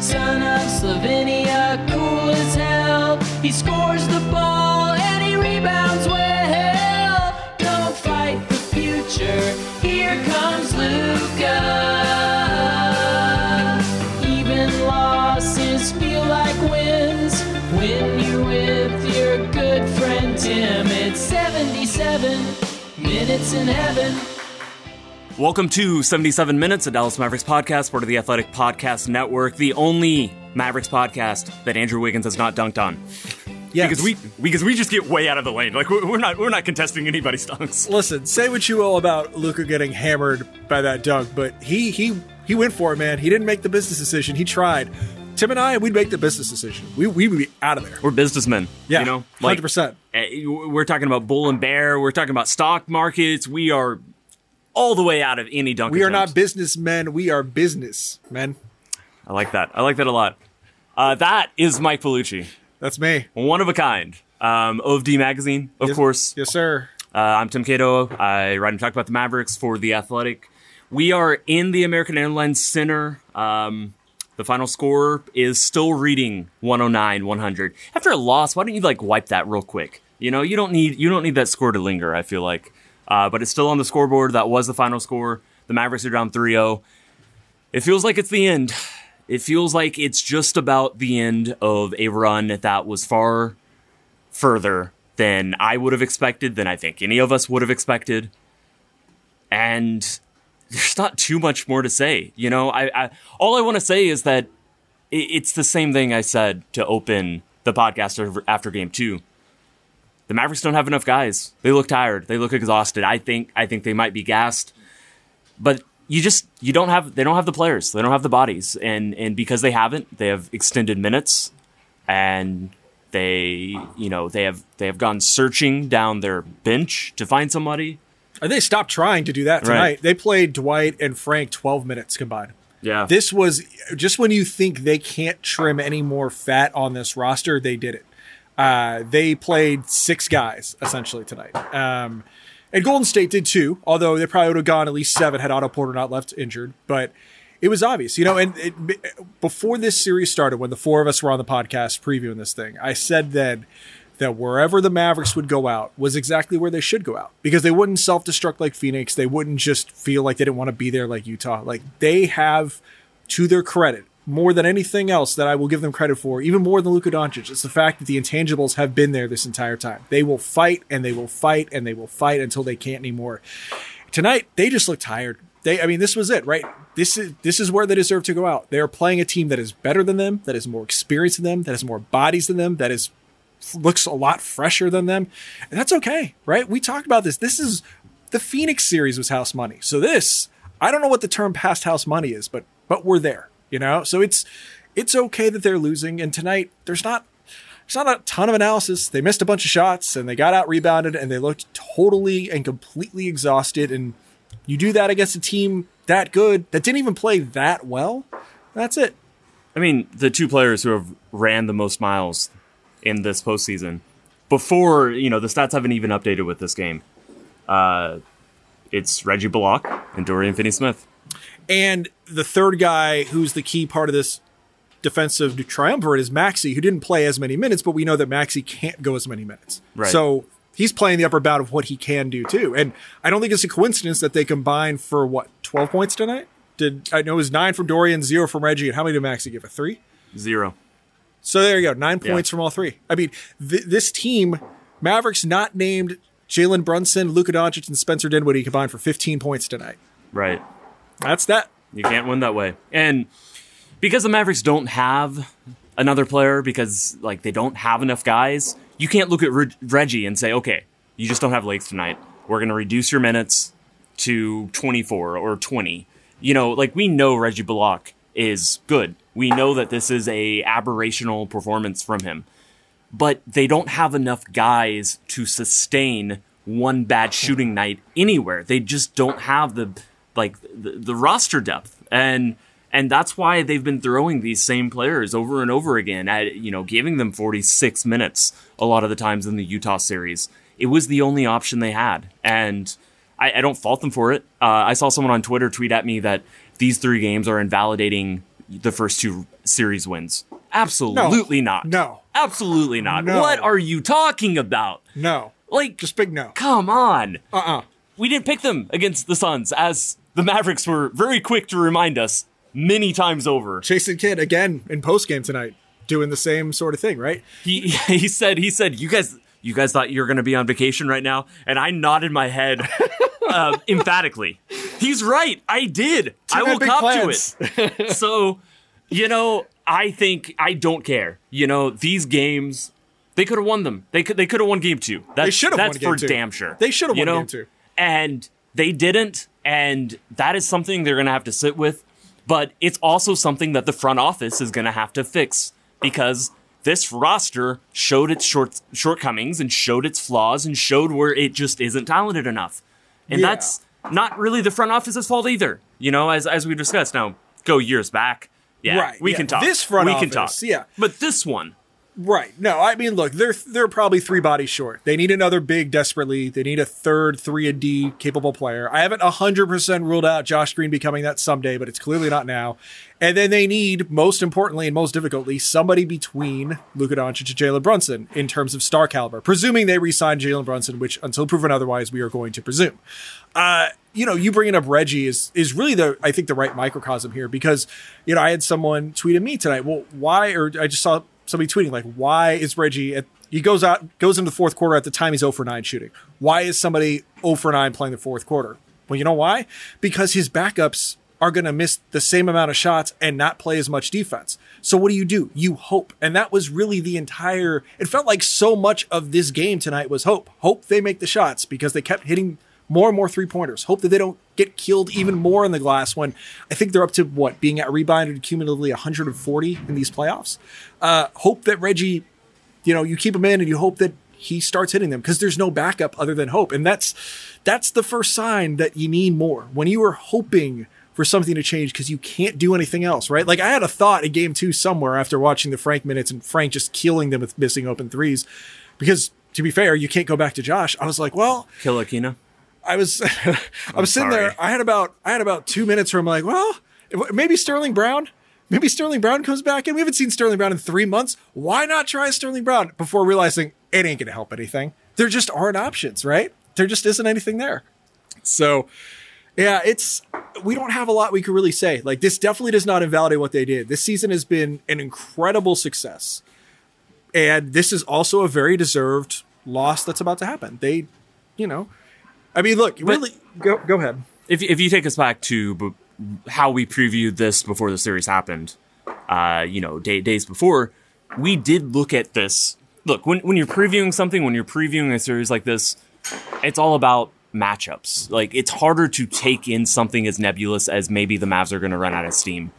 Son of Slovenia, minutes in heaven. Welcome to 77 Minutes, a Dallas Mavericks podcast, part of the Athletic Podcast Network, the only Mavericks podcast that Andrew Wiggins has not dunked on. Yes. Because we because we just get way out of the lane. Like we're we're not we're not contesting anybody's dunks. Listen, say what you will about Luka getting hammered by that dunk, but he he he went for it, man. He didn't make the business decision. He tried. Tim and I, we'd make the business decision. We we would be out of there. We're businessmen. Yeah, you know, hundred percent. eh, We're talking about bull and bear. We're talking about stock markets. We are all the way out of any dunk. We are not businessmen. We are business men. I like that. I like that a lot. Uh, that is Mike Piellucci, That's me. one of a kind. Um, OFD magazine, of Yes- course. Yes, sir. Uh, I'm Tim Cato. I write and talk about the Mavericks for The Athletic. We are in the American Airlines Center. Um, the final score is still reading 109 100. After a loss, why don't you like wipe that real quick? You know, you don't need you don't need that score to linger. I feel like, uh, but it's still on the scoreboard. That was the final score. The Mavericks are down 3-0. It feels like it's the end. It feels like it's just about the end of a run that was far further than I would have expected, than I think any of us would have expected. And there's not too much more to say. You know, I, I all I want to say is that it, it's the same thing I said to open the podcast after game two. The Mavericks don't have enough guys. They look tired. They look exhausted. I think I think they might be gassed. But you just you don't have they don't have the players. They don't have the bodies. And and because they haven't, they have extended minutes and they you know they have they have gone searching down their bench to find somebody And they stopped trying to do that tonight. Right. They played Dwight and Frank 12 minutes combined. yeah This was just when you think they can't trim any more fat on this roster, they did it. Uh, they played six guys essentially tonight. Um, and Golden State did too, although they probably would have gone at least seven had Otto Porter not left injured. But it was obvious, you know. And it, before this series started, when the four of us were on the podcast previewing this thing, I said then that wherever the Mavericks would go out was exactly where they should go out because they wouldn't self destruct like Phoenix. They wouldn't just feel like they didn't want to be there like Utah. Like they have, to their credit, more than anything else that I will give them credit for, even more than Luka Doncic, it's the fact that the intangibles have been there this entire time. They will fight and they will fight and they will fight until they can't anymore. Tonight, they just look tired. They, I mean, this was it, right? This is this is where they deserve to go out. They are playing a team that is better than them, that is more experienced than them, that has more bodies than them, that is looks a lot fresher than them, and that's okay, right? We talked about this. This is the Phoenix series was house money. So this, I don't know what the term past house money is, but but we're there, you know. So it's it's okay that they're losing, and tonight there's not there's not a ton of analysis. They missed a bunch of shots and they got out rebounded and they looked totally and completely exhausted. And you do that against a team that good that didn't even play that well. That's it. I mean, the two players who have ran the most miles in this postseason before, you know, the stats haven't even updated with this game. Uh, it's Reggie Bullock and Dorian Finney-Smith. And the third guy who's the key part of this defensive triumvirate is Maxi, who didn't play as many minutes, but we know that Maxi can't go as many minutes. Right. So he's playing the upper bound of what he can do too. And I don't think it's a coincidence that they combined for what, 12 points tonight? Did I know it was nine from Dorian, zero from Reggie, and how many did Maxi give? A three? Zero. So there you go, nine Yeah. points from all three. I mean, th- this team, Mavericks not named Jalen Brunson, Luka Doncic, and Spencer Dinwiddie combined for 15 points tonight. Right. That's that. You can't win that way. And because the Mavericks don't have another player, because like they don't have enough guys, you can't look at Reg- Reggie and say, okay, you just don't have legs tonight. We're going to reduce your minutes to 24 or 20. You know, like we know Reggie Bullock is good. We know that this is a aberrational performance from him. But they don't have enough guys to sustain one bad shooting night anywhere. They just don't have the like the, the roster depth. And and that's why they've been throwing these same players over and over again at you know giving them 46 minutes a lot of the times in the Utah series. It was the only option they had, and I, I don't fault them for it. Uh, I saw someone on Twitter tweet at me that these three games are invalidating the first two series wins. Absolutely not. No. Absolutely not. No. What are you talking about? No. Like, Just big no. come on. Uh uh We didn't pick them against the Suns, as the Mavericks were very quick to remind us many times over. Jason Kidd again in post game tonight, doing the same sort of thing, right? He he said he said you guys you guys thought you were going to be on vacation right now, and I nodded my head uh, emphatically. He's right. I did. I will cop plans. to it. so, you know, I think I don't care. You know, these games they could have won them. They could they could have won game two. That's, should have That's won game for two. damn sure. They should have won know? game two. and they didn't. And that is something they're going to have to sit with. But it's also something that the front office is going to have to fix because this roster showed its short, shortcomings and showed its flaws and showed where it just isn't talented enough. And Yeah. that's not really the front office's fault either. You know, as as we discussed. Now, go years back. Yeah, Right, we yeah. can talk. This front we can office, talk. yeah. But this one, Right. No, I mean, look, they're they're probably three bodies short. They need another big desperately. They need a third three and D capable player. I haven't hundred percent ruled out Josh Green becoming that someday, but it's clearly not now. And then they need, most importantly and most difficultly, somebody between Luka Doncic and Jalen Brunson in terms of star caliber. Presuming they re-sign Jalen Brunson, which until proven otherwise, we are going to presume. Uh, you know, you bringing up Reggie is is really the I think the right microcosm here because you know I had someone tweet at me tonight. Well, why? Or I just saw somebody tweeting like, why is Reggie at he goes out goes into the fourth quarter at the time he's 0 for 9 shooting. Why is somebody 0 for 9 playing the fourth quarter? Well, you know why? Because his backups are going to miss the same amount of shots and not play as much defense. So what do you do? You hope. And that was really the entire it felt like so much of this game tonight was hope. Hope they make the shots because they kept hitting more and more three pointers. Hope that they don't get killed even more in the glass when I think they're up to what being at rebounded cumulatively 140 in these playoffs. Uh, hope that Reggie, you know, you keep him in and you hope that he starts hitting them because there's no backup other than hope, and that's that's the first sign that you need more when you are hoping for something to change because you can't do anything else, right? Like I had a thought in game two somewhere after watching the Frank minutes and Frank just killing them with missing open threes, because to be fair, you can't go back to Josh. I was like, well, kill Akina. I was I was sitting sorry. there. I had about I had about two minutes where I'm like, well, maybe Sterling Brown. Maybe Sterling Brown comes back in. We haven't seen Sterling Brown in three months. Why not try Sterling Brown before realizing it ain't going to help anything? There just aren't options, right? There just isn't anything there. So, yeah, it's we don't have a lot we could really say. Like this definitely does not invalidate what they did. This season has been an incredible success. And this is also a very deserved loss that's about to happen. They, you know, I mean, look, really go go ahead. if if you take us back to b- how we previewed this before the series happened, uh, you know, day, days before, we did look at this. Look, when when you're previewing something, when you're previewing a series like this, it's all about matchups. Like it's harder to take in something as nebulous as maybe the Mavs are going to run out of steam.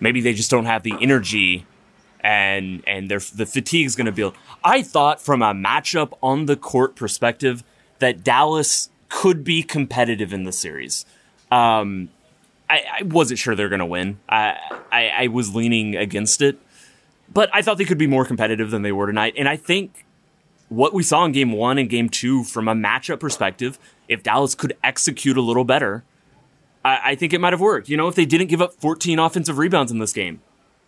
Maybe they just don't have the energy and and their the fatigue's going to build. I thought from a matchup on the court perspective that Dallas could be competitive in the series. Um, I, I wasn't sure they're going to win. I, I I was leaning against it, but I thought they could be more competitive than they were tonight. And I think what we saw in game one and game two, from a matchup perspective, if Dallas could execute a little better, I, I think it might have worked. You know, if they didn't give up 14 offensive rebounds in this game,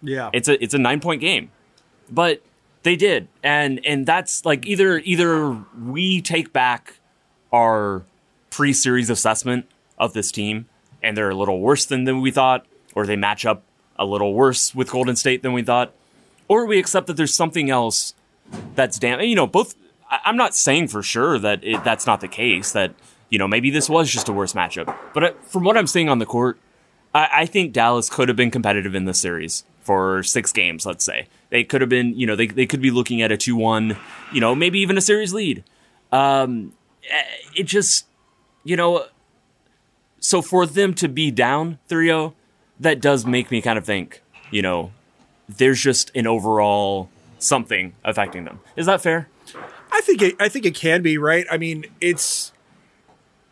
Yeah. it's a it's a nine point game, but they did, and and that's like either either we take back our pre series assessment of this team, and they're a little worse than than we thought, or they match up a little worse with Golden State than we thought, or we accept that there's something else that's damn. You know, both. I- I'm not saying for sure that it, that's not the case. That you know maybe this was just a worse matchup, but uh, from what I'm seeing on the court, I, I think Dallas could have been competitive in this series for six games, let's say. They could have been, you know, they, they could be looking at a 2 1, you know, maybe even a series lead. Um, eh, it just, you know, so for them to be down 3-0, that does make me kind of think, you know, there's just an overall something affecting them. Is that fair? I think it, I think it can be right. I mean, it's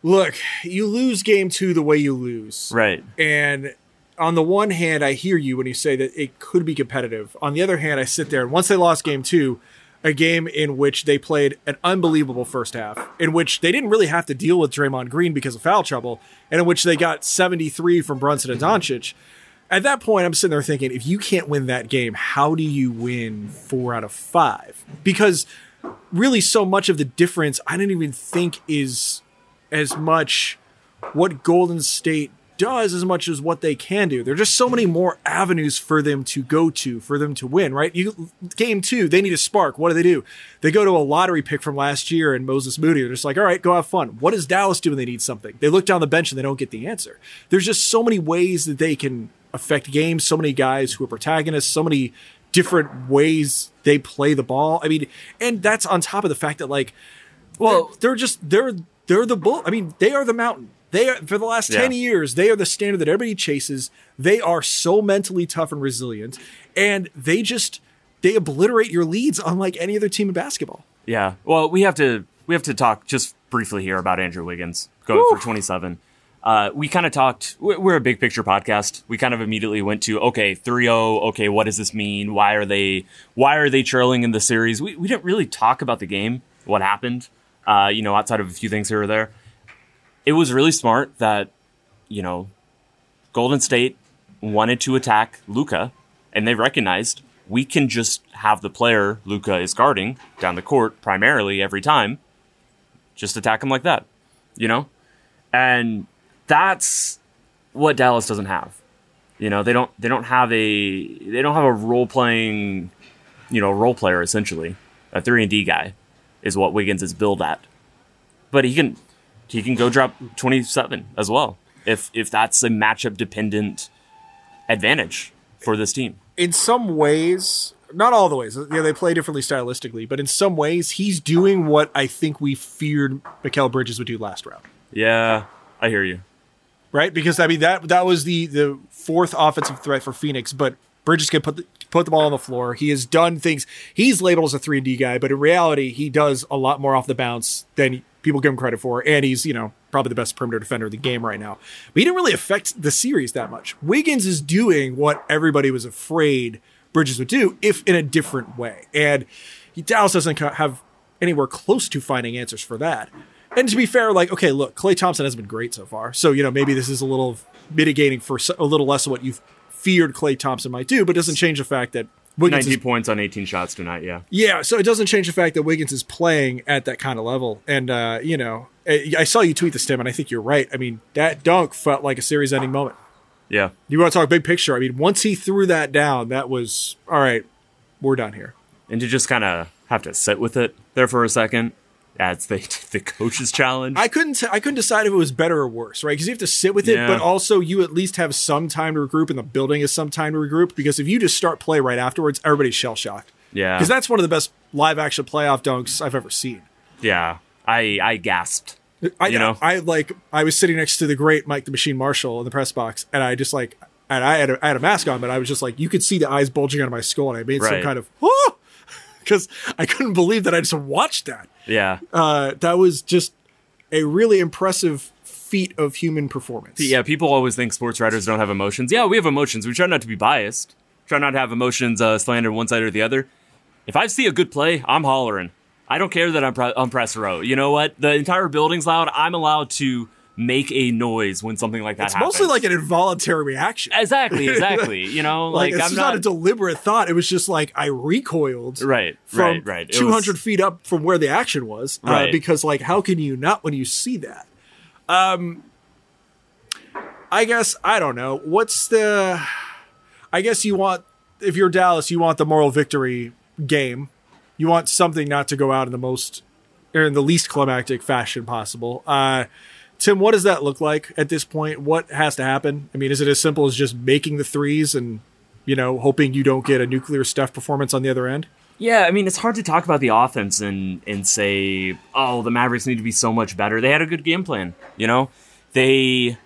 look, you lose game two the way you lose, Right. And on the one hand, I hear you when you say that it could be competitive. On the other hand, I sit there and once they lost game two, a game in which they played an unbelievable first half, in which they didn't really have to deal with Draymond Green because of foul trouble, and in which they got 73 from Brunson and Doncic. At that point, I'm sitting there thinking, if you can't win that game, how do you win four out of five? Because really, so much of the difference, I didn't even think is as much what Golden State does as much as what they can do. There are just so many more avenues for them to go to, for them to win, right? You game two, they need a spark. What do they do? They go to a lottery pick from last year and Moses Moody. They're just like, all right, go have fun. What does Dallas do when they need something? They look down the bench and they don't get the answer. There's just so many ways that they can affect games, so many guys who are protagonists, so many different ways they play the ball. I mean, and that's on top of the fact that like well, they're, they're just they're they're the bull. I mean, they are the mountain. They are for the last Yeah. ten years. They are the standard that everybody chases. They are so mentally tough and resilient, and they just they obliterate your leads unlike any other team in basketball. Yeah. Well, we have to we have to talk just briefly here about Andrew Wiggins going for 27. Uh, we kind of talked. We're we're a big picture podcast. We kind of immediately went to okay, 3-0. Okay, what does this mean? Why are they Why are they trailing in the series? We we didn't really talk about the game. What happened? Uh, you know, outside of a few things here or there. It was really smart that you know Golden State wanted to attack Luka, and they recognized we can just have the player Luka is guarding down the court primarily every time, just attack him like that, you know, and that's what Dallas doesn't have. You know, they don't they don't have a they don't have a role playing, you know, role player essentially. A three and D guy is what Wiggins is billed at, but he can he can go drop twenty seven as well if if that's a matchup dependent advantage for this team. in some ways, not all the ways. Yeah, they play differently stylistically, but in some ways, he's doing what I think we feared Mikal Bridges would do last round. Yeah, I hear you. right? Because I mean that that was the the fourth offensive threat for Phoenix, but Bridges can put the, put the ball on the floor. He has done things. He's labeled as a three and D guy, but in reality, he does a lot more off the bounce than people give him credit for, and he's you know probably the best perimeter defender in the game right now. But he didn't really affect the series that much. Wiggins is doing what everybody was afraid Bridges would do, if in a different way, and Dallas doesn't have anywhere close to finding answers for that. And to be fair, like, okay, look, Klay Thompson has been great so far. So, you know, maybe this is a little mitigating for a little less of what you've feared Klay Thompson might do, but doesn't change the fact that Wiggins 19 is, points on 18 shots tonight, yeah. yeah, so it doesn't change the fact that Wiggins is playing at that kind of level. And, uh, you know, I I saw you tweet this, Tim, and I think you're right. I mean, that dunk felt like a series ending moment. Yeah. You want to talk big picture? I mean, once he threw that down, that was, all right, we're done here. And to just kind of have to sit with it there for a second, that's the, the coach's challenge. I couldn't. I couldn't decide if it was better or worse, right? Because you have to sit with it, Yeah. but also you at least have some time to regroup, and the building is some time to regroup. Because if you just start play right afterwards, everybody's shell shocked. Yeah. because that's one of the best live action playoff dunks I've ever seen. yeah. I, I gasped. I You know? I like. I was sitting next to the great Mike the Machine Marshall in the press box, and I just like, and I had a, I had a mask on, but I was just like, you could see the eyes bulging out of my skull, and I made some kind of, because I couldn't believe that I just watched that. Yeah. Uh, that was just a really impressive feat of human performance. Yeah, people always think sports writers don't have emotions. Yeah, we have emotions. We try not to be biased. Try not to have emotions uh, slanted one side or the other. If I see a good play, I'm hollering. I don't care that I'm pre- on press row. You know what? The entire building's loud. I'm allowed to make a noise when something like that It's happens. mostly like an involuntary reaction. exactly, exactly. You know, Like, like, it's I'm not, not, a deliberate thought. It was just like I recoiled right, from right, right. 200 was- feet up from where the action was. Uh, Right. because, like, how can you not when you see that? Um, I guess, I don't know. What's the. I guess you want, if you're Dallas, you want the moral victory game. You want something not to go out in the most, or in the least climactic fashion possible. Uh, Tim, what does that look like at this point? What has to happen? I mean, is it as simple as just making the threes and, you know, hoping you don't get a nuclear Steph performance on the other end? Yeah, I mean it's hard to talk about the offense and and say, oh, the Mavericks need to be so much better. They had a good game plan, you know. They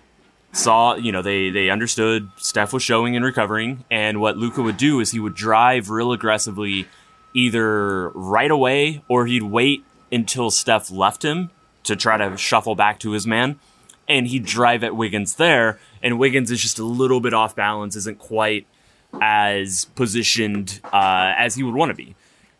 saw, you know, they they understood Steph was showing and recovering, and what Luka would do is he would drive real aggressively, either right away or he'd wait until Steph left him to try to shuffle back to his man, and he'd drive at Wiggins there, and Wiggins is just a little bit off balance, isn't quite as positioned uh, as he would want to be.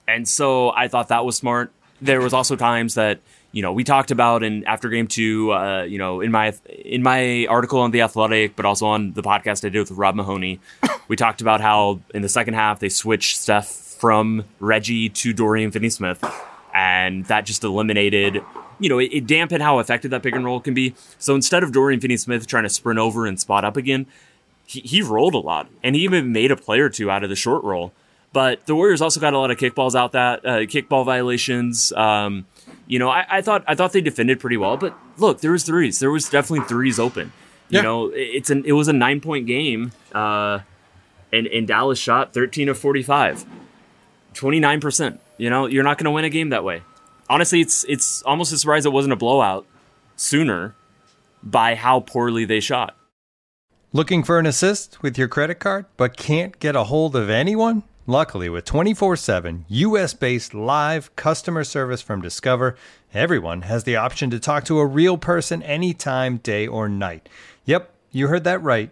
And so I thought that was smart. There was also times that you know we talked about in after game two, uh, you know, in my in my article on the Athletic, but also on the podcast I did with Rob Mahoney, we talked about how in the second half they switched Steph from Reggie to Dorian Finney-Smith, and that just eliminated. You know, it, it dampened how effective that pick and roll can be. So instead of Dorian Finney-Smith trying to sprint over and spot up again, he, he rolled a lot, and he even made a play or two out of the short roll. But the Warriors also got a lot of kickballs out that uh, kickball violations. Um, you know, I, I, thought I thought they defended pretty well. But look, there was threes. There was definitely threes open. You Yeah. know, it's an it was a nine point game, uh, and and Dallas shot thirteen of 45, 29 percent. You know, you're not going to win a game that way. Honestly, it's it's almost a surprise it wasn't a blowout sooner by how poorly they shot. Looking for an assist with your credit card but can't get a hold of anyone? Luckily, with 24 7 US based live customer service from Discover, everyone has the option to talk to a real person anytime, day or night. Yep, you heard that right.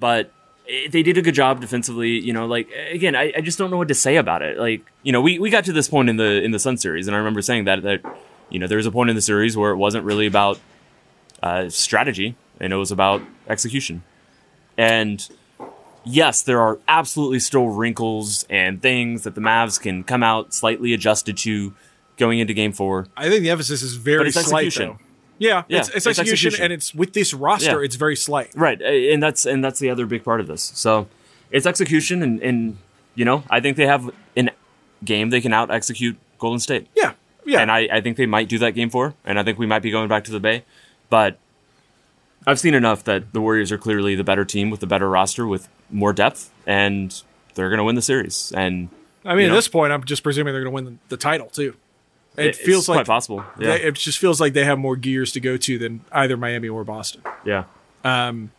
But eh, they did a good job defensively. You know, like again, I, I just don't know what to say about it. Like, you know, we, we got to this point in the in the Sun series, and I remember saying that that you know there was a point in the series where it wasn't really about uh, strategy, and it was about execution. And yes, there are absolutely still wrinkles and things that the Mavs can come out slightly adjusted to going into Game Four. I think the emphasis is very But it's execution. though. Yeah, Yeah, it's, it's, it's execution, execution. and it's with this roster, Yeah. it's very slight. Right, and that's and that's the other big part of this. So it's execution, and, and you know I think they have an game they can out execute Golden State. Yeah, yeah. and I, I think they might do that game four, and I think we might be going back to the Bay, but I've seen enough that the Warriors are clearly the better team with the better roster with more depth, and they're going to win the series. And I mean, you at this point, I'm just presuming they're going to win the, the title too. It It's feels like quite possible, yeah. they- it just feels like they have more gears to go to than either Miami or Boston. yeah, Um,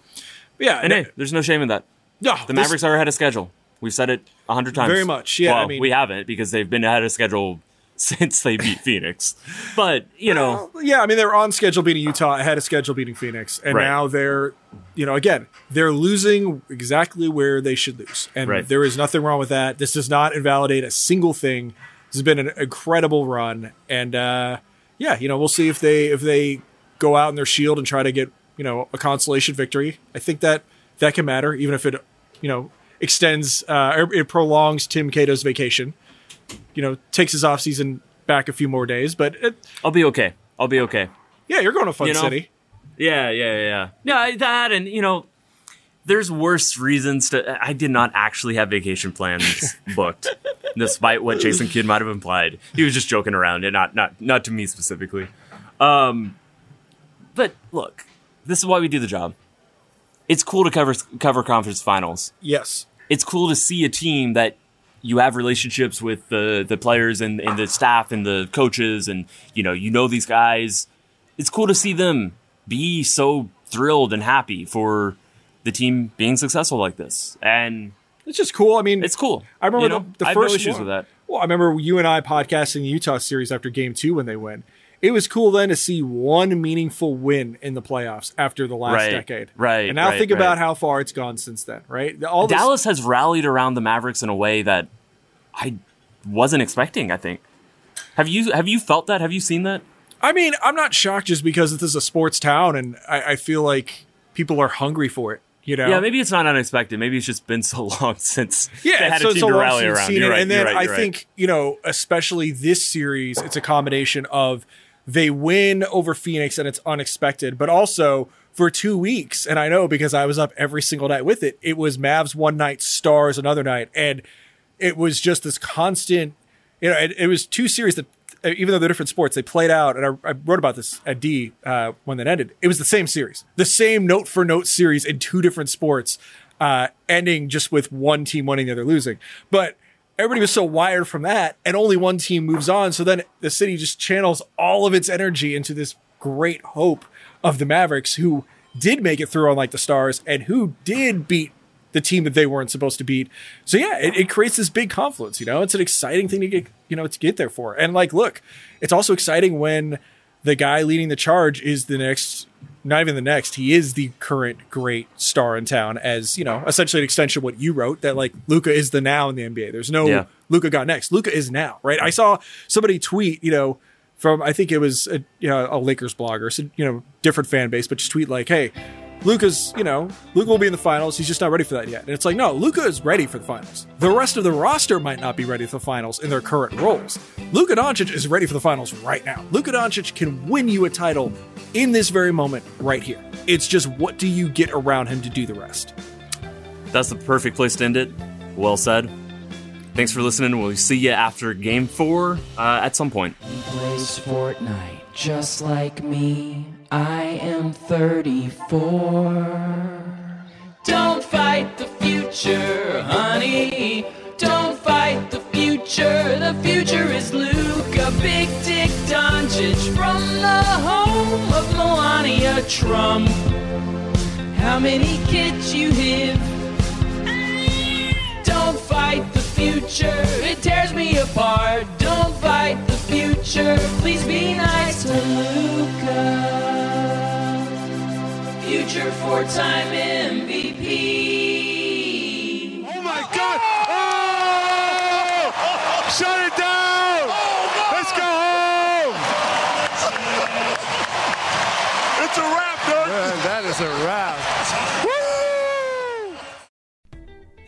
yeah, and hey, there's no shame in that. no, The this- Mavericks are ahead of schedule. We've said it a hundred times. Very much, yeah, Well, I mean- we haven't because they've been ahead of schedule since they beat Phoenix. But you know, Yeah, I mean they're on schedule beating Utah, ahead of schedule beating Phoenix, and Right. now they're, you know, again they're losing exactly where they should lose, and Right. there is nothing wrong with that. This does not invalidate a single thing. This has been an incredible run, and uh, yeah, you know we'll see if they if they go out in their shield and try to get you know a consolation victory. I think that that can matter, even if it you know extends uh, or it prolongs Tim Cato's vacation. You know, takes his offseason back a few more days, but it, I'll be okay. I'll be okay. yeah, you're going to Fun You know, City. Yeah, yeah, yeah. Yeah, that and you know, there's worse reasons to. I did not actually have vacation plans booked, despite what Jason Kidd might have implied. He was just joking around, and not not not to me specifically. Um, but look, this is why we do the job. It's cool to cover cover conference finals. Yes. It's cool to see a team that you have relationships with the the players and, and the staff and the coaches and you know you know these guys. It's cool to see them be so thrilled and happy for the team being successful like this. And It's just cool. I mean, it's cool. I remember You know, the, the I have no first issues one- with that. Well, I remember you and I podcasting the Utah series after game two when they win. It was cool then to see one meaningful win in the playoffs after the last Right, decade. right, And now right, think right. about how far it's gone since then, right? All this, Dallas has rallied around the Mavericks in a way that I wasn't expecting. I think. Have you have you felt that? Have you seen that? I mean, I'm not shocked just because this is a sports town and I, I feel like people are hungry for it. You know? Yeah, maybe it's not unexpected. Maybe it's just been so long since Yeah, they had so a team to rally around. You're right, and then right, I right. think you know, especially this series, it's a combination of they win over Phoenix and it's unexpected, but also for two weeks, and I know because I was up every single night with it. It was Mavs one night, Stars another night, and it was just this constant. You know, it, it was two series that. Uh, Even though they're different sports, they played out, and I, I wrote about this at D uh, when that ended. It was the same series, the same note for note series in two different sports, uh, ending just with one team winning, the other losing. But everybody was so wired from that, and only one team moves on. So then the city just channels all of its energy into this great hope of the Mavericks, who did make it through on like the Stars and who did beat the team that they weren't supposed to beat. So yeah, it, it creates this big confluence. You know, it's an exciting thing to get you know to get there for. And like, look, it's also exciting when the guy leading the charge is the next. Not even the next. He is the current great star in town, as you know, essentially an extension of what you wrote. That like Luka is the now in the NBA. There's no Yeah. Luka got next. Luka is now, right? I saw somebody tweet, you know, from I think it was a, you know a Lakers blogger, so you know, different fan base, but just tweet like, "Hey, Luka's, you know, Luka will be in the finals. He's just not ready for that yet." And it's like, no, Luka is ready for the finals. The rest of the roster might not be ready for the finals in their current roles. Luka Doncic is ready for the finals right now. Luka Doncic can win you a title in this very moment right here. It's just what do you get around him to do the rest? That's the perfect place to end it. Well said. Thanks for listening. We'll see you after game four uh, at some point. He plays Fortnite just like me. I am 34. Don't fight the future, honey. Don't fight the future. The future is Luka Big Dick Doncic from the home of Melania Trump. How many kids you have? Don't fight the future, it tears me apart. Don't fight the future, please be nice to Luka. Future four time MVP. Oh my God! Oh! Shut it down! Oh, Let's go home! It's a wrap, dude. that is a wrap.